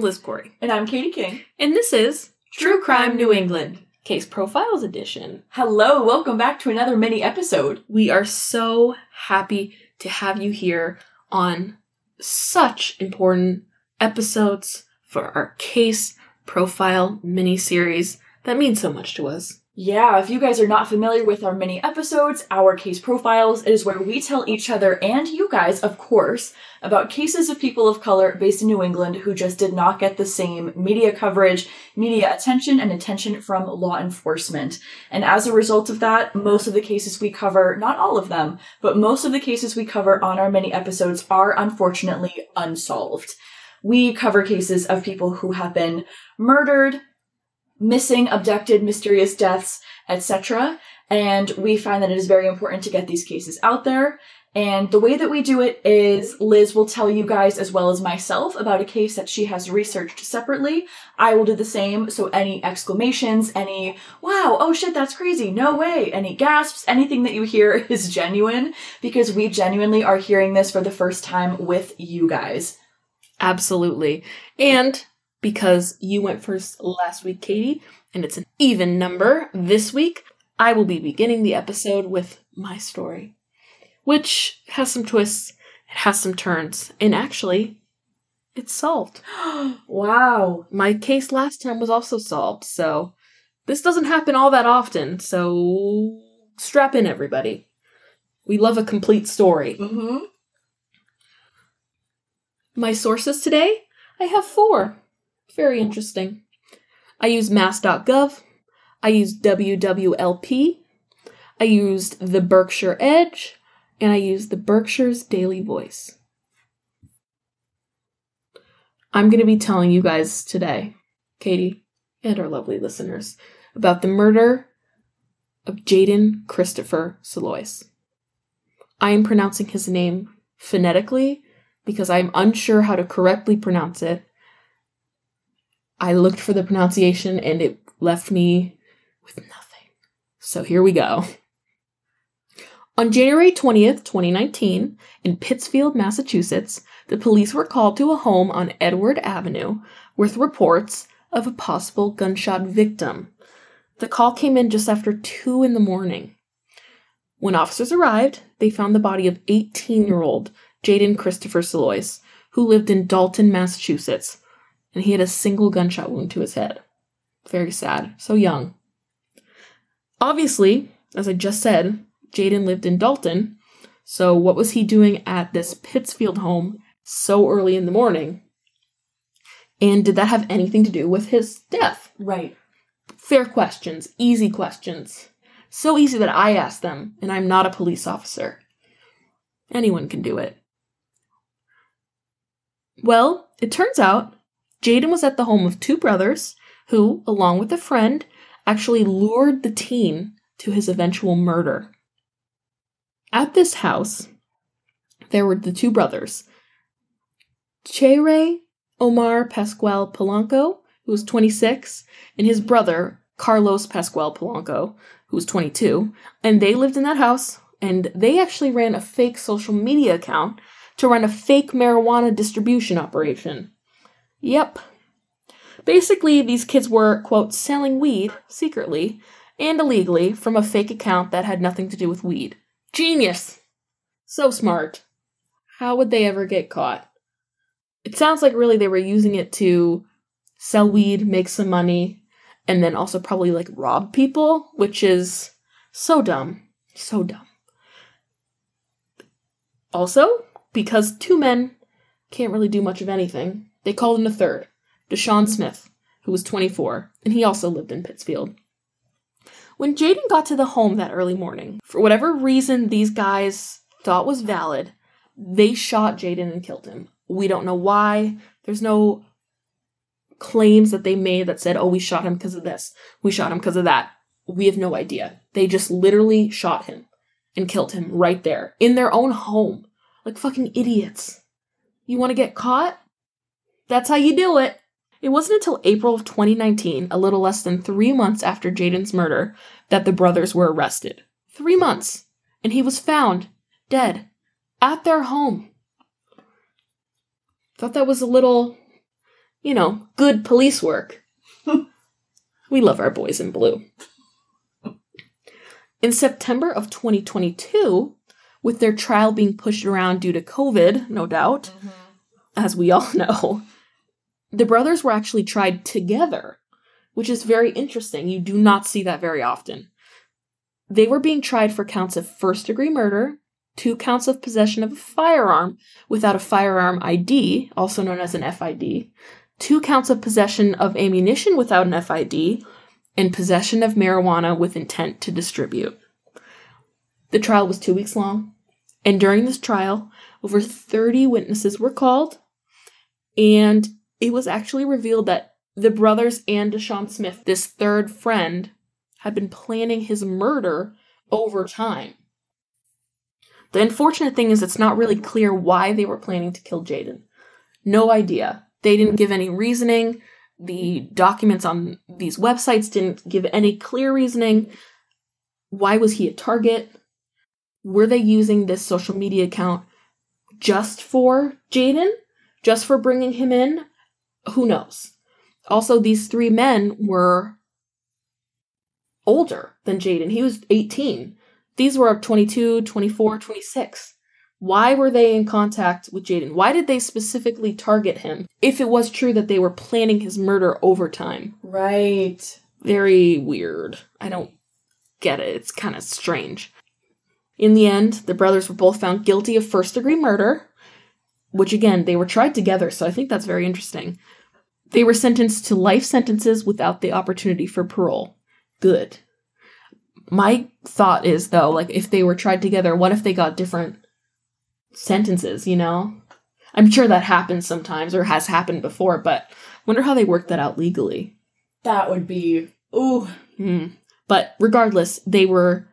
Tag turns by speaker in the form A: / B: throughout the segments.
A: I'm Liz Corey.
B: And I'm Katie King.
A: And this is True Crime New England, Case Profiles Edition.
B: Hello, welcome back to another mini episode.
A: We are so happy to have you here on such important episodes for our Case Profile mini series that means so much to us.
B: Yeah, if you guys are not familiar with our mini episodes, our case profiles it is where we tell each other and you guys, of course, about cases of people of color based in New England who just did not get the same media coverage, media attention, and attention from law enforcement. And as a result of that, most of the cases we cover, not all of them, but most of the cases we cover on our mini episodes are unfortunately unsolved. We cover cases of people who have been murdered, missing, abducted, mysterious deaths, etc. And we find that it is very important to get these cases out there. And the way that we do it is Liz will tell you guys as well as myself about a case that she has researched separately. I will do the same. So any exclamations, any, wow, oh shit, that's crazy, no way, any gasps, anything that you hear is genuine because we genuinely are hearing this for the first time with you guys.
A: Absolutely. And because you went first last week, Katie, and it's an even number this week, I will be beginning the episode with my story, which has some twists, it has some turns, and actually, it's solved.
B: wow.
A: My case last time was also solved, so this doesn't happen all that often, so strap in, everybody. We love a complete story.
B: Mm-hmm.
A: My sources today, I have four. Very interesting. I used mass.gov. I used WWLP. I used the Berkshire Edge. And I used the Berkshire's Daily Voice. I'm going to be telling you guys today, Katie and our lovely listeners, about the murder of Jaden Christopher Salois. I am pronouncing his name phonetically because I'm unsure how to correctly pronounce it, I looked for the pronunciation and it left me with nothing. So here we go. On January 20th, 2019, in Pittsfield, Massachusetts, the police were called to a home on Edward Avenue with reports of a possible gunshot victim. The call came in just after 2 in the morning. When officers arrived, they found the body of 18 year old Jaden Christopher Salois, who lived in Dalton, Massachusetts, and he had a single gunshot wound to his head. Very sad. So young. Obviously, as I just said, Jaden lived in Dalton, so what was he doing at this Pittsfield home so early in the morning? And did that have anything to do with his death?
B: Right.
A: Fair questions, easy questions. So easy that I ask them, and I'm not a police officer. Anyone can do it. Well, it turns out Jaden was at the home of two brothers who, along with a friend, actually lured the teen to his eventual murder. At this house, there were the two brothers, Chere Omar Pascual Polanco, who was 26, and his brother, Carlos Pascual Polanco, who was 22, and they lived in that house, and they actually ran a fake social media account to run a fake marijuana distribution operation. Yep. Basically, these kids were, quote, selling weed secretly and illegally from a fake account that had nothing to do with weed. Genius! So smart. How would they ever get caught? It sounds like really they were using it to sell weed, make some money, and then also probably like rob people, which is so dumb. So dumb. Also, because two men can't really do much of anything, they called in a third, Deshaun Smith, who was 24, and he also lived in Pittsfield. When Jaden got to the home that early morning, for whatever reason these guys thought was valid, they shot Jaden and killed him. We don't know why. There's no claims that they made that said, oh, we shot him because of this. We shot him because of that. We have no idea. They just literally shot him and killed him right there in their own home. Like fucking idiots. You want to get caught? That's how you do it. It wasn't until April of 2019, a little less than three months after Jaden's murder, that the brothers were arrested. Three months. And he was found, dead, at their home. Thought that was a little you know, good police work. we love our boys in blue. In September of 2022, with their trial being pushed around due to COVID, no doubt, mm-hmm. as we all know, the brothers were actually tried together, which is very interesting. You do not see that very often. They were being tried for counts of first degree murder, two counts of possession of a firearm without a firearm ID, also known as an FID, two counts of possession of ammunition without an FID, and possession of marijuana with intent to distribute. The trial was two weeks long, and during this trial, over 30 witnesses were called, and it was actually revealed that the brothers and Deshaun Smith, this third friend, had been planning his murder over time. The unfortunate thing is, it's not really clear why they were planning to kill Jaden. No idea. They didn't give any reasoning. The documents on these websites didn't give any clear reasoning. Why was he a target? Were they using this social media account just for Jaden? Just for bringing him in? Who knows? Also, these three men were older than Jaden. He was 18. These were 22, 24, 26. Why were they in contact with Jaden? Why did they specifically target him if it was true that they were planning his murder over time?
B: Right.
A: Very weird. I don't get it. It's kind of strange. In the end, the brothers were both found guilty of first degree murder, which again, they were tried together, so I think that's very interesting. They were sentenced to life sentences without the opportunity for parole. Good. My thought is, though, like, if they were tried together, what if they got different sentences, you know? I'm sure that happens sometimes or has happened before, but wonder how they work that out legally.
B: That would be. Ooh.
A: Hmm. But regardless, they were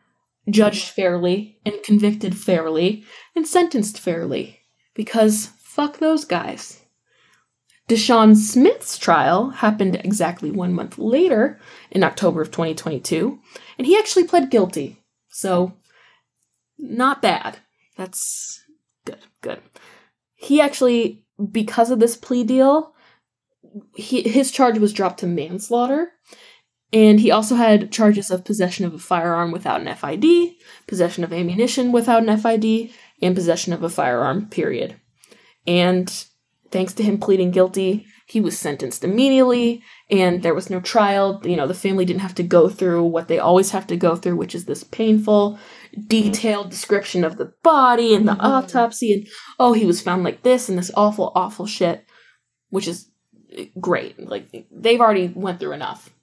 A: judged fairly and convicted fairly and sentenced fairly because fuck those guys. Deshaun Smith's trial happened exactly one month later in October of 2022, and he actually pled guilty. So, not bad. That's good, good. He actually, because of this plea deal, he, his charge was dropped to manslaughter, and he also had charges of possession of a firearm without an FID, possession of ammunition without an FID, and possession of a firearm, period. And thanks to him pleading guilty, he was sentenced immediately, and there was no trial. You know, the family didn't have to go through what they always have to go through, which is this painful, detailed description of the body and the
B: Mhm.
A: autopsy, and oh, he was found like this and this awful, awful shit, which is great. Like they've already went through enough.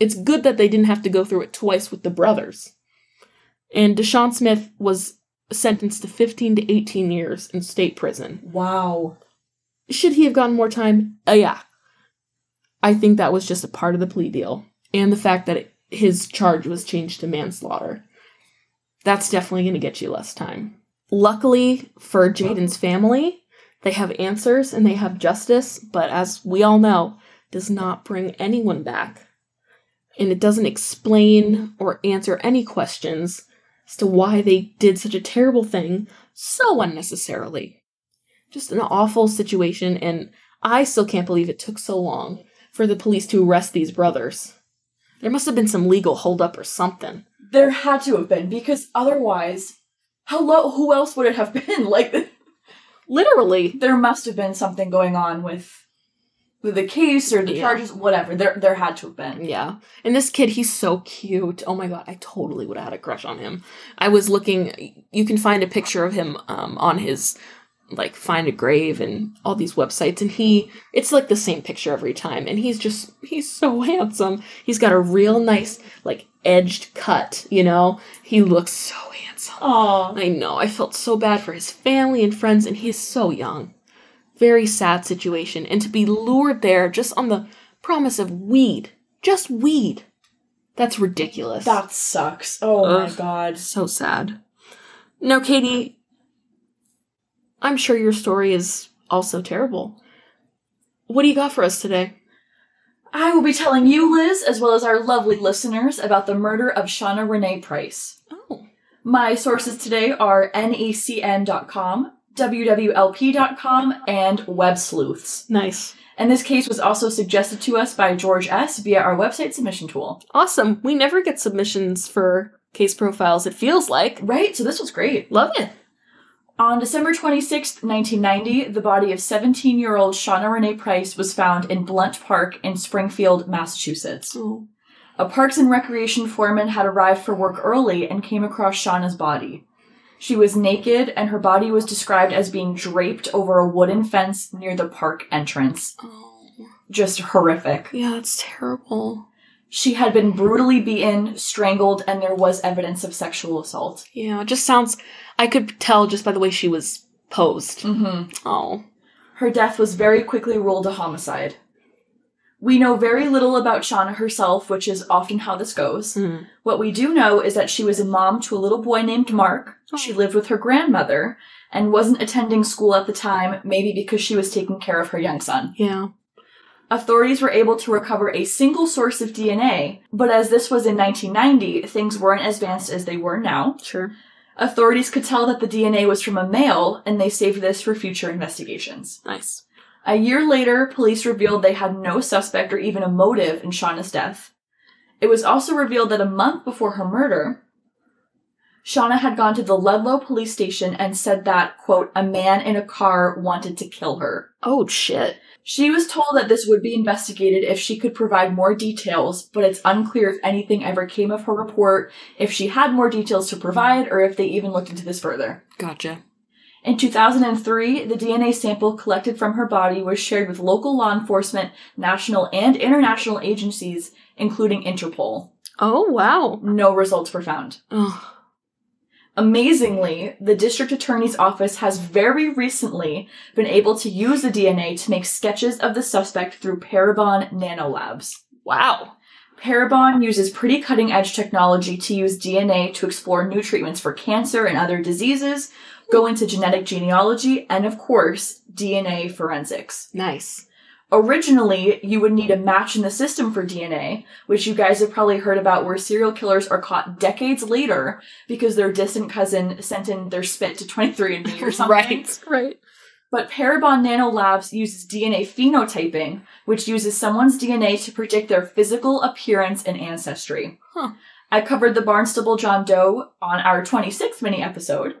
A: It's good that they didn't have to go through it twice with the brothers. And Deshaun Smith was sentenced to 15 to 18 years in state prison.
B: Wow.
A: Should he have gotten more time? Uh, yeah. I think that was just a part of the plea deal. And the fact that it, his charge was changed to manslaughter. That's definitely going to get you less time. Luckily for Jaden's family, they have answers and they have justice, but as we all know, does not bring anyone back. And it doesn't explain or answer any questions as to why they did such a terrible thing so unnecessarily. Just an awful situation, and I still can't believe it took so long for the police to arrest these brothers. There must have been some legal holdup or something.
B: There had to have been because otherwise, how low? Who else would it have been? Like,
A: Literally.
B: there must have been something going on with the case or the
A: Yeah.
B: charges, whatever. There, there had to have been.
A: Yeah. And this kid, he's so cute. Oh my god, I totally would have had a crush on him. I was looking, you can find a picture of him um, on his, like, Find a Grave and all these websites, and he, it's like the same picture every time. And he's just, he's so handsome. He's got a real nice, like, edged cut, you know? He looks so handsome.
B: Aw.
A: I know. I felt so bad for his family and friends, and he's so young. Very sad situation. And to be lured there just on the promise of weed. Just weed. That's ridiculous.
B: That sucks. Oh my god.
A: so sad. Now, Katie, I'm sure your story is also terrible. What do you got for us today?
B: I will be telling you, Liz, as well as our lovely listeners, about the murder of Shana Renee Price.
A: Oh.
B: My sources today are nacn.com, wwlp.com, and Web Sleuths.
A: Nice.
B: And this case was also suggested to us by George S. via our website submission tool.
A: Awesome. We never get submissions for case profiles, it feels like.
B: Right, so this was great.
A: Love it.
B: On December 26, 1990, the body of 17 year old Shana Renee Price was found in Blunt Park in Springfield, Massachusetts.
A: Oh.
B: A Parks and Recreation foreman had arrived for work early and came across Shana's body. She was naked, and her body was described as being draped over a wooden fence near the park entrance.
A: oh.
B: Just horrific.
A: Yeah, it's terrible.
B: She had been brutally beaten, strangled, and there was evidence of sexual assault.
A: Yeah, it just sounds. I could tell just by the way she was posed.
B: Mm-hmm.
A: Oh.
B: Her death was very quickly ruled a homicide. We know very little about Shana herself, which is often how this goes.
A: Hmm.
B: What we do know is that she was a mom to a little boy named Mark. She
A: Oh.
B: lived with her grandmother and wasn't attending school at the time, maybe because she was taking care of her young son.
A: Yeah.
B: Authorities were able to recover a single source of DNA, but as this was in 1990, things weren't as advanced as they were now.
A: Sure.
B: Authorities could tell that the DNA was from a male, and they saved this for future investigations.
A: Nice.
B: A year later, police revealed they had no suspect or even a motive in Shana's death. It was also revealed that a month before her murder, Shana had gone to the Ludlow police station and said that, quote, a man in a car wanted to kill her.
A: Oh shit.
B: She was told that this would be investigated if she could provide more details, but it's unclear if anything ever came of her report, if she had more details to provide, or if they even looked into this further.
A: Gotcha.
B: In 2003, the DNA sample collected from her body was shared with local law enforcement, national and international agencies, including Interpol.
A: Oh wow.
B: No results were found.
A: Oh.
B: Amazingly, the district attorney's office has very recently been able to use the DNA to make sketches of the suspect through Parabon Nanolabs.
A: Wow.
B: Parabon uses pretty cutting edge technology to use DNA to explore new treatments for cancer and other diseases, go into genetic genealogy, and of course, DNA forensics.
A: Nice.
B: Originally, you would need a match in the system for DNA, which you guys have probably heard about where serial killers are caught decades later because their distant cousin sent in their spit to 23andMe or something.
A: right. Right.
B: But Parabon Nanolabs uses DNA phenotyping, which uses someone's DNA to predict their physical appearance and ancestry.
A: Huh.
B: I covered the Barnstable John Doe on our 26th mini episode.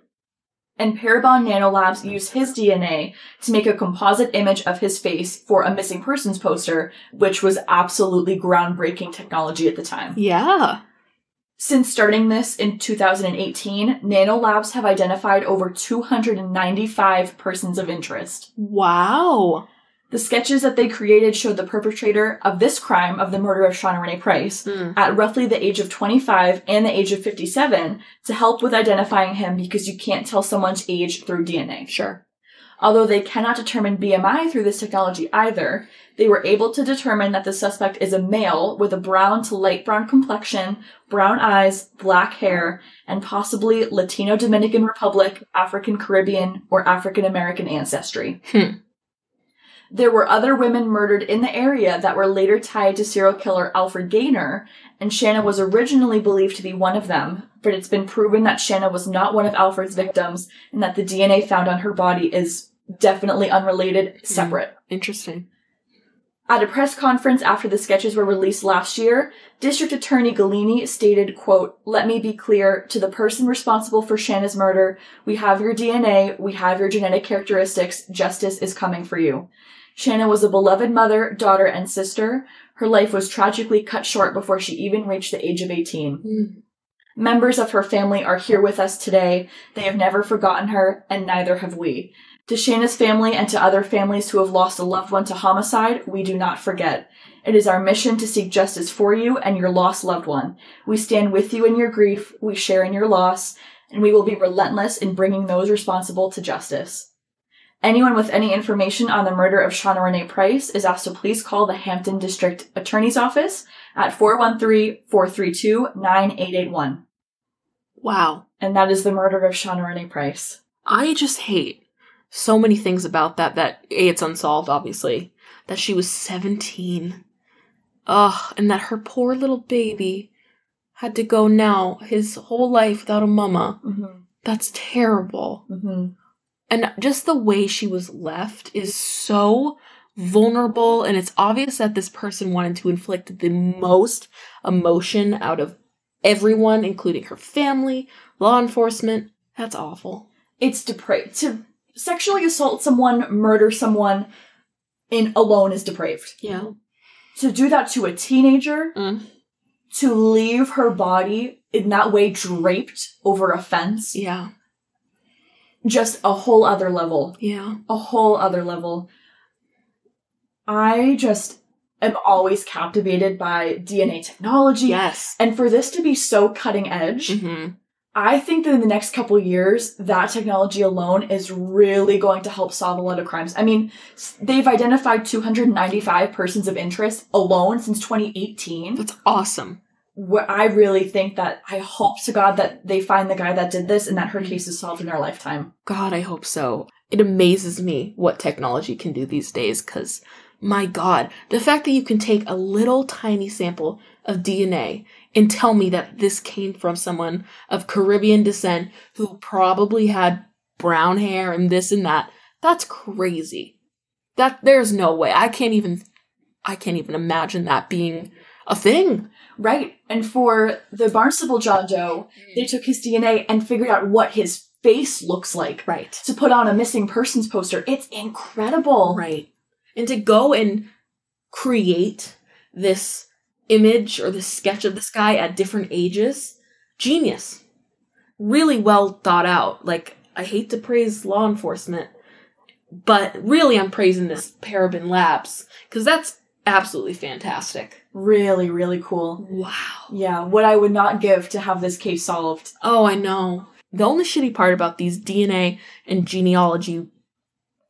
B: And Parabon Nanolabs used his DNA to make a composite image of his face for a missing persons poster, which was absolutely groundbreaking technology at the time.
A: Yeah.
B: Since starting this in 2018, Nanolabs have identified over 295 persons of interest.
A: Wow.
B: The sketches that they created showed the perpetrator of this crime of the murder of Shana Renee Price
A: Hmm.
B: at roughly the age of 25 and the age of 57 to help with identifying him because you can't tell someone's age through DNA.
A: Sure.
B: Although they cannot determine BMI through this technology either, they were able to determine that the suspect is a male with a brown to light brown complexion, brown eyes, black hair, and possibly Latino Dominican Republic, African Caribbean, or African American ancestry.
A: Hmm.
B: There were other women murdered in the area that were later tied to serial killer Alfred Gaynor, and Shana was originally believed to be one of them, but it's been proven that Shana was not one of Alfred's victims and that the DNA found on her body is definitely unrelated, hmm. separate.
A: Interesting.
B: At a press conference after the sketches were released last year, District Attorney Gulluni stated, quote, Let me be clear, to the person responsible for Shana's murder, we have your DNA, we have your genetic characteristics, justice is coming for you. Shana was a beloved mother, daughter, and sister. Her life was tragically cut short before she even reached the age of 18.
A: Hmm.
B: Members of her family are here with us today. They have never forgotten her, and neither have we. To Shana's family and to other families who have lost a loved one to homicide, we do not forget. It is our mission to seek justice for you and your lost loved one. We stand with you in your grief, we share in your loss, and we will be relentless in bringing those responsible to justice. Anyone with any information on the murder of Shana Renee Price is asked to please call the Hampden District Attorney's Office at 413-432-9881.
A: Wow.
B: And that is the murder of Shana Renee Price.
A: I just hate so many things about that that A, it's unsolved, obviously. That she was 17. Ugh, and that her poor little baby had to go now his whole life without a mama.
B: Mm-hmm.
A: That's terrible.
B: Mm-hmm.
A: And just the way she was left is so vulnerable, and it's obvious that this person wanted to inflict the most emotion out of everyone, including her family, law enforcement. That's awful.
B: It's depraved. To sexually assault someone, murder someone in alone is depraved.
A: Yeah.
B: To do that to a teenager,
A: Mm.
B: to leave her body in that way draped over a fence,
A: Yeah.
B: Just a whole other level.
A: Yeah.
B: A whole other level. I just am always captivated by DNA technology.
A: Yes.
B: And for this to be so cutting edge,
A: hmm
B: I think that in the next couple years, that technology alone is really going to help solve a lot of crimes. I mean, they've identified 295 persons of interest alone since 2018.
A: That's awesome.
B: Where I really think that I hope to God that they find the guy that did this and that her case is solved in our lifetime.
A: God, I hope so. It amazes me what technology can do these days because, my God, the fact that you can take a little tiny sample of DNA and tell me that this came from someone of Caribbean descent who probably had brown hair and this and that, that's crazy. That there's no way. I can't even I can't even imagine that being a thing.
B: Right. And for the Barnstable John Doe, mm. they took his DNA and figured out what his face looks like
A: Right.
B: to put on a missing persons poster. It's incredible.
A: Right. And to go and create this image or this sketch of this guy at different ages, genius. Really well thought out. Like, I hate to praise law enforcement, but really I'm praising this Parabon Labs because that's absolutely fantastic.
B: Really, really cool.
A: Wow.
B: Yeah, what I would not give to have this case solved.
A: Oh, I know. The only shitty part about these DNA and genealogy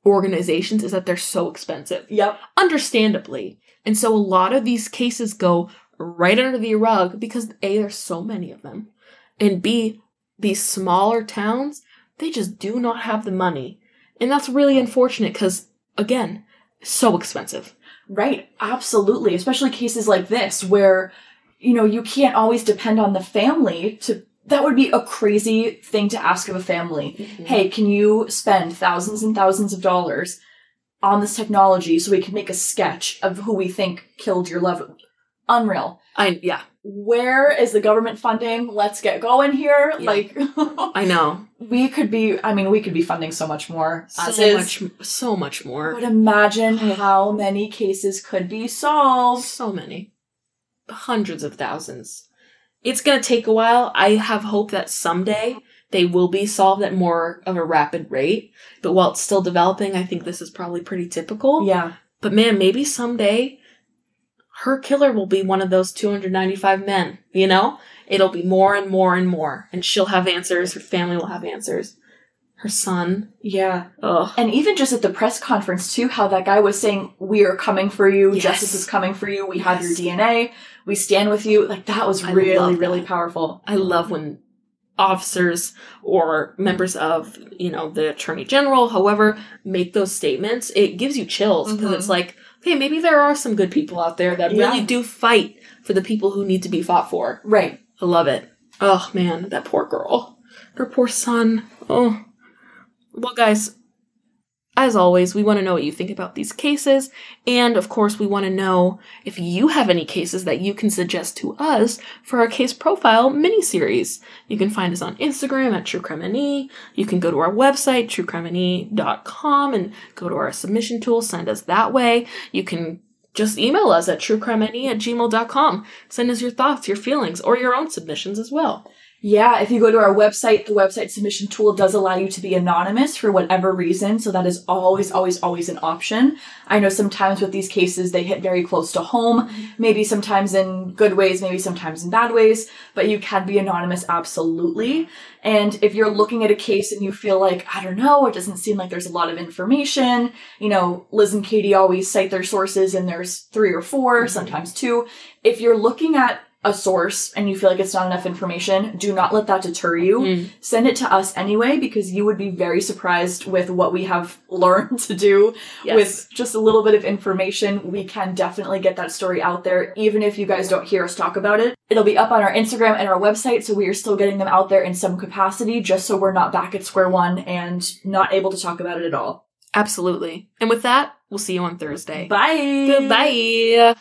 A: organizations is that they're so expensive.
B: Yep.
A: understandably. And so a lot of these cases go right under the rug because A, there's so many of them. And B, these smaller towns, they just do not have the money. And that's really unfortunate because, again, so expensive.
B: Right. Absolutely. Especially cases like this where, you know, you can't always depend on the family to. That would be a crazy thing to ask of a family. Mm-hmm. Hey, can you spend thousands and thousands of dollars on this technology so we can make a sketch of who we think killed your loved one? Unreal.
A: I, yeah,
B: Where is the government funding? Let's get going here.
A: Yeah.
B: Like,
A: I know.
B: we could be, I mean, we could be funding so much more. as
A: So
B: is.
A: much, so much more.
B: But imagine oh. how many cases could be solved.
A: So many. Hundreds of thousands. It's gonna take a while. I have hope that someday they will be solved at more of a rapid rate. But while it's still developing, I think this is probably pretty typical.
B: Yeah.
A: But man, maybe someday her killer will be one of those 295 men, you know? It'll be more and more and more. And she'll have answers, her family will have answers. Her son.
B: Yeah.
A: Ugh.
B: And even just at the press conference, too, how that guy was saying, We are coming for you.
A: Yes.
B: Justice is coming for you. We have your DNA. We stand with you. Like, that was
A: I
B: really, really powerful.
A: I love when officers or members of, you know, the attorney general, however, make those statements. It gives you chills because
B: Mhm.
A: it's like, okay, maybe there are some good people out there that really do fight for the people who need to be fought for.
B: Right.
A: I love it. Oh man, that poor girl. Her poor son. Oh. Well, guys, as always, we want to know what you think about these cases. And of course, we want to know if you have any cases that you can suggest to us for our case profile mini-series. You can find us on Instagram at TrueCrimeNE. You can go to our website, truecrimene.com, and go to our submission tool, send us that way. You can just email us at truecrimene at gmail.com. Send us your thoughts, your feelings, or your own submissions as well.
B: Yeah, if you go to our website, the website submission tool does allow you to be anonymous for whatever reason, so that is always, always, always an option. I know sometimes with these cases they hit very close to home, maybe sometimes in good ways, maybe sometimes in bad ways, but you can be anonymous absolutely. And if you're looking at a case and you feel like, I don't know, it doesn't seem like there's a lot of information, you know, Liz and Katie always cite their sources and there's three or 4 mm-hmm. sometimes two. If you're looking at a source and you feel like it's not enough information, do not let that deter you.
A: Mm.
B: Send it to us anyway because you would be very surprised with what we have learned to do
A: Yes.
B: with just a little bit of information. We can definitely get that story out there, even if you guys don't hear us talk about it. It'll be up on our Instagram and our website, so we are still getting them out there in some capacity, just so we're not back at square one and not able to talk about it at all.
A: Absolutely. And with that, we'll see you on Thursday.
B: Bye.
A: Goodbye.